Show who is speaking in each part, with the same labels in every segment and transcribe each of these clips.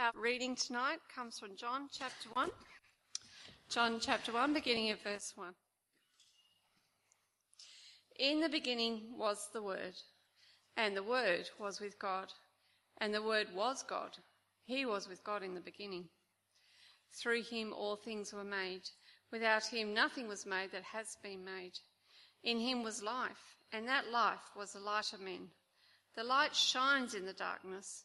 Speaker 1: Our reading tonight comes from John chapter 1. John chapter 1, beginning at verse 1. In the beginning was the Word, and the Word was with God, and the Word was God. He was with God in the beginning. Through him all things were made. Without him nothing was made that has been made. In him was life, and that life was the light of men. The light shines in the darkness,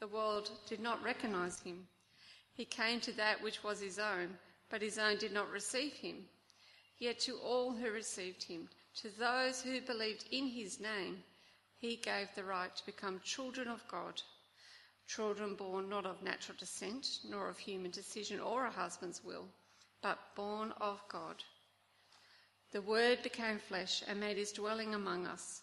Speaker 1: the world did not recognize him. He came to that which was his own, but his own did not receive him. Yet to all who received him, to those who believed in his name, he gave the right to become children of God. Children born not of natural descent, nor of human decision or a husband's will, but born of God. The Word became flesh and made his dwelling among us.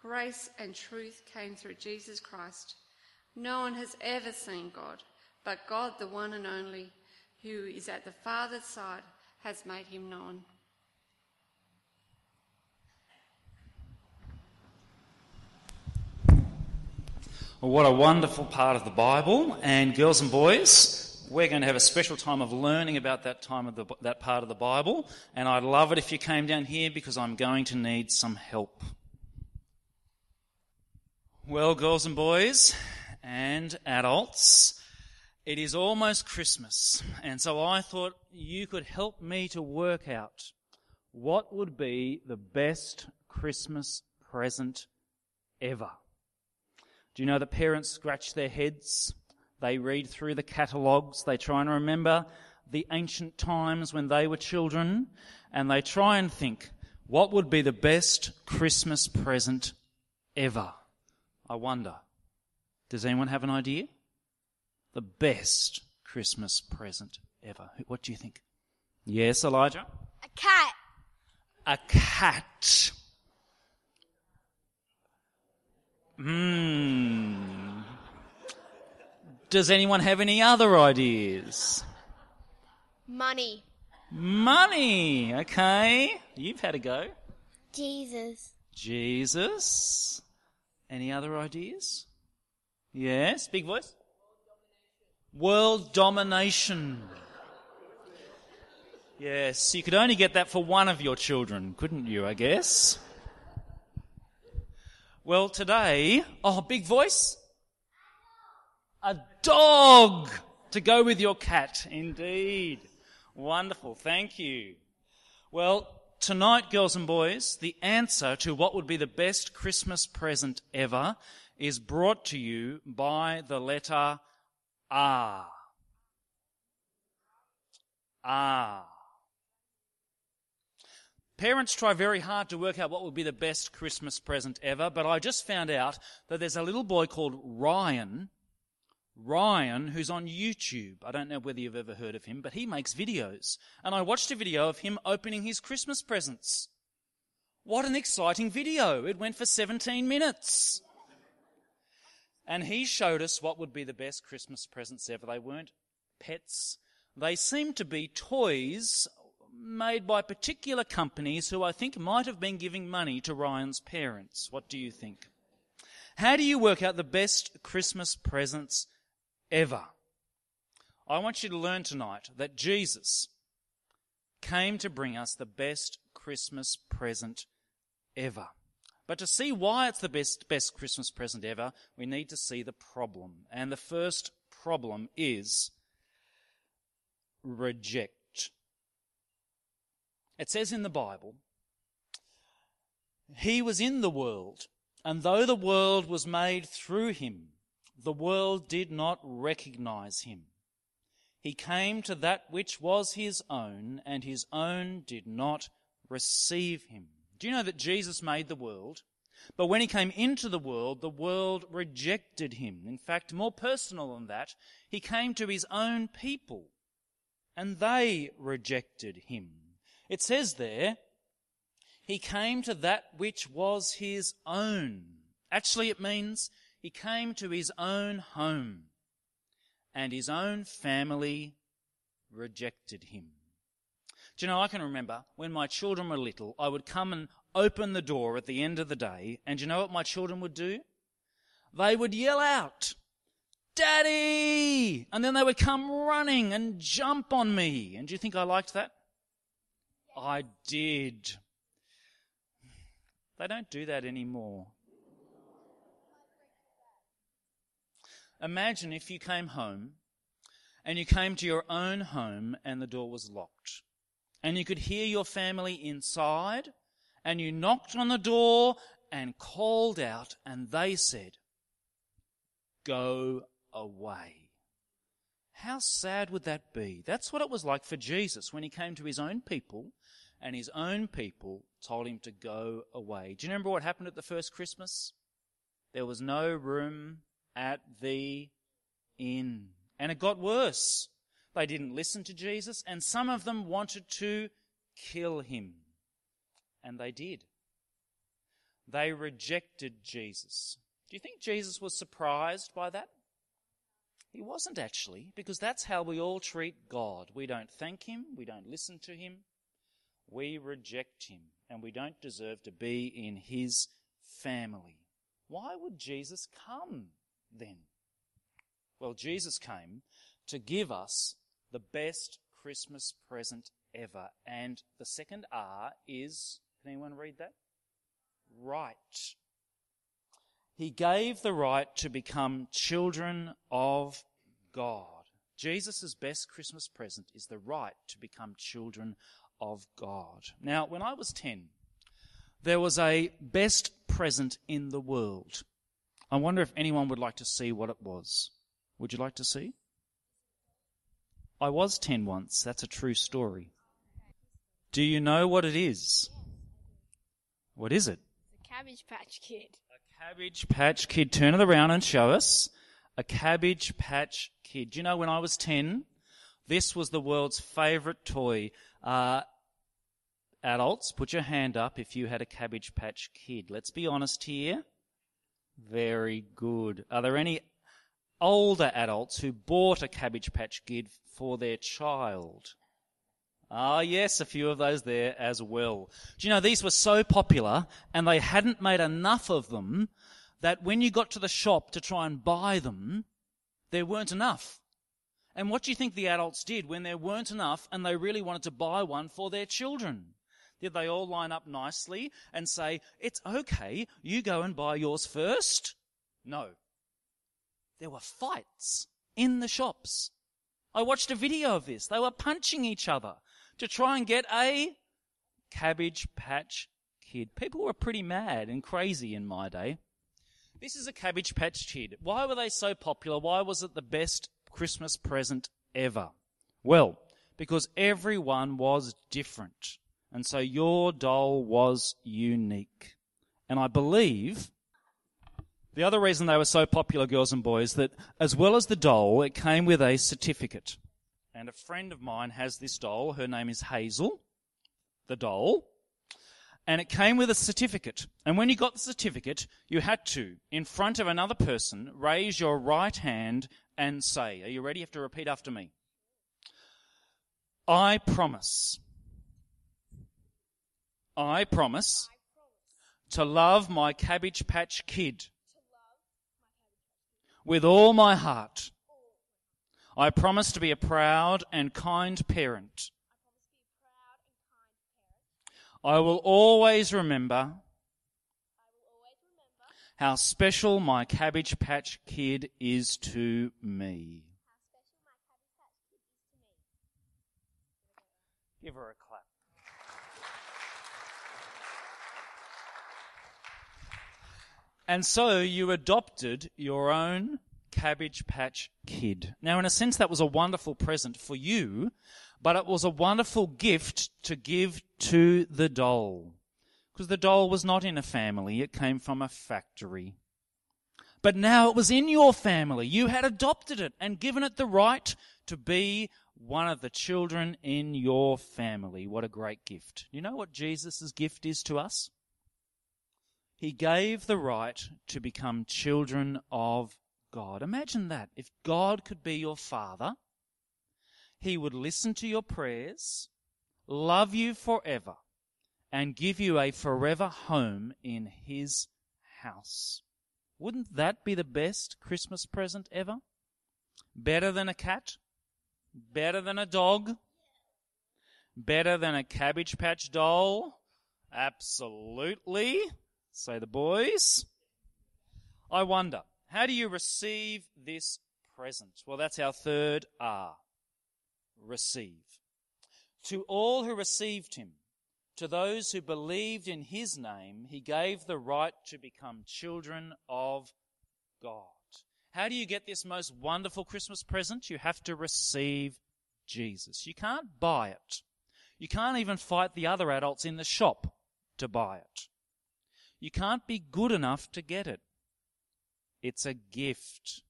Speaker 1: Grace and truth came through Jesus Christ. No one has ever seen God, but God, the one and only, who is at the Father's side, has made him known.
Speaker 2: Well, what a wonderful part of the Bible. And girls and boys, we're going to have a special time of learning about that time of the, that part of the Bible. And I'd love it if you came down here because I'm going to need some help. Well, girls and boys and adults, it is almost Christmas. And so I thought you could help me to work out what would be the best Christmas present ever. Do you know that parents scratch their heads? They read through the catalogues. They try and remember the ancient times when they were children. And they try and think, what would be the best Christmas present ever? I wonder. Does anyone have an idea? The best Christmas present ever. What do you think? Yes, Elijah?
Speaker 3: A cat.
Speaker 2: A cat. Hmm. Does anyone have any other ideas?
Speaker 3: Money.
Speaker 2: Money. Okay. You've had a go.
Speaker 3: Jesus.
Speaker 2: Jesus. Any other ideas? Yes. Big voice. World domination. Yes. You could only get that for one of your children, couldn't you, I guess? Well, today, oh, big voice. A dog to go with your cat, indeed. Wonderful, thank you. Well, tonight, girls and boys, the answer to what would be the best Christmas present ever is brought to you by the letter R. R. Parents try very hard to work out what would be the best Christmas present ever, but I just found out that there's a little boy called Ryan, Ryan, who's on YouTube. I don't know whether you've ever heard of him, but he makes videos. And I watched a video of him opening his Christmas presents. What an exciting video. It went for 17 minutes. And he showed us what would be the best Christmas presents ever. They weren't pets. They seemed to be toys made by particular companies who I think might have been giving money to Ryan's parents. What do you think? How do you work out the best Christmas presents ever? I want you to learn tonight that Jesus came to bring us the best Christmas present ever. But to see why it's the best, best Christmas present ever, we need to see the problem. And the first problem is reject It says in the Bible, He was in the world, and though the world was made through him, the world did not recognize him. He came to that which was his own, and his own did not receive him. Do you know that Jesus made the world? But when he came into the world, the world rejected him. In fact, more personal than that, he came to his own people, and they rejected him. It says there, he came to that which was his own. Actually, it means he came to his own home, and his own family rejected him. Do you know, I can remember when my children were little, I would come and open the door at the end of the day, and do you know what my children would do? They would yell out, Daddy! And then they would come running and jump on me. And do you think I liked that? I did. They don't do that anymore. Imagine if you came home and you came to your own home and the door was locked and you could hear your family inside and you knocked on the door and called out and they said, go away. How sad would that be? That's what it was like for Jesus when he came to his own people and his own people told him to go away. Do you remember what happened at the first Christmas? There was no room at the inn. And it got worse. They didn't listen to Jesus, and some of them wanted to kill him. And they did. They rejected Jesus. Do you think Jesus was surprised by that? He wasn't actually, because that's how we all treat God. We don't thank Him, we don't listen to Him, we reject Him, and we don't deserve to be in His family. Why would Jesus come then? Well, Jesus came to give us the best Christmas present ever. And the second R is, can anyone read that? Right. He gave the right to become children of God. Jesus' best Christmas present is the right to become children of God. Now, when I was 10, there was a best present in the world. I wonder if anyone would like to see what it was. Would you like to see? I was 10 once. That's a true story. Do you know what it is? What is it?
Speaker 3: The Cabbage Patch Kid.
Speaker 2: A Cabbage Patch Kid. Turn it around and show us. A Cabbage Patch Kid. Do you know when I was 10, this was the world's favourite toy. Uh, adults, put your hand up if you had a Cabbage Patch Kid. Let's be honest here. Very good. Are there any older adults who bought a Cabbage Patch Kid for their child? Ah, yes, a few of those there as well. Do you know, these were so popular and they hadn't made enough of them that when you got to the shop to try and buy them, there weren't enough. And what do you think the adults did when there weren't enough and they really wanted to buy one for their children? Did they all line up nicely and say, it's okay, you go and buy yours first? No. There were fights in the shops. I watched a video of this. They were punching each other to try and get a cabbage patch kid. People were pretty mad and crazy in my day. This is a cabbage patch kid. Why were they so popular? Why was it the best Christmas present ever? Well, because everyone was different. And so your doll was unique. And I believe the other reason they were so popular, girls and boys, that as well as the doll, it came with a certificate. And a friend of mine has this doll. Her name is Hazel, the doll. And it came with a certificate. And when you got the certificate, you had to, in front of another person, raise your right hand and say, Are you ready? You have to repeat after me. I promise. I promise to love my Cabbage Patch Kid with all my heart. I promise to be a proud and kind parent. I will always remember how special my Cabbage Patch Kid is to me. Give her a And so you adopted your own Cabbage Patch Kid. Now, in a sense, that was a wonderful present for you, but it was a wonderful gift to give to the doll. Because the doll was not in a family, it came from a factory. But now it was in your family. You had adopted it and given it the right to be one of the children in your family. What a great gift. You know what Jesus' gift is to us? He gave the right to become children of God. Imagine that. If God could be your father, he would listen to your prayers, love you forever, and give you a forever home in his house. Wouldn't that be the best Christmas present ever? Better than a cat? Better than a dog? Better than a Cabbage Patch doll? Absolutely, say the boys. I wonder, how do you receive this present? Well, that's our third R. Receive. To all who received him, to those who believed in his name, he gave the right to become children of God. How do you get this most wonderful Christmas present? You have to receive Jesus. You can't buy it. You can't even fight the other adults in the shop to buy it. You can't be good enough to get it. It's a gift.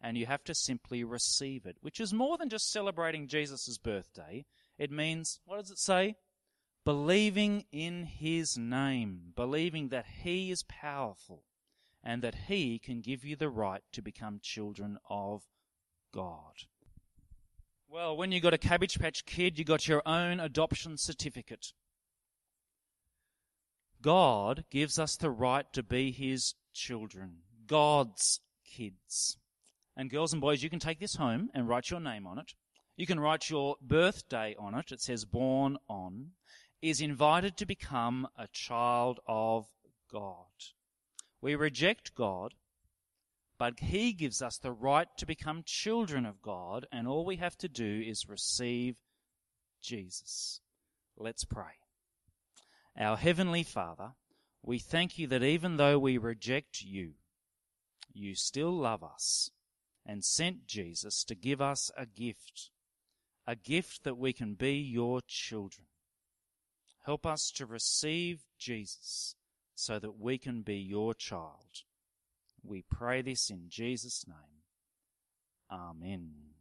Speaker 2: And you have to simply receive it, which is more than just celebrating Jesus' birthday. It means, what does it say? Believing in his name, believing that he is powerful and that he can give you the right to become children of God. Well, when you got a Cabbage Patch Kid, you got your own adoption certificate. God gives us the right to be his children, God's kids. And girls and boys, you can take this home and write your name on it. You can write your birthday on it. It says born on. Is invited to become a child of God. We reject God, but He gives us the right to become children of God, and all we have to do is receive Jesus. Let's pray. Our Heavenly Father, we thank you that even though we reject you, you still love us and sent Jesus to give us a gift, a gift that we can be your children. Help us to receive Jesus so that we can be your child. We pray this in Jesus' name. Amen.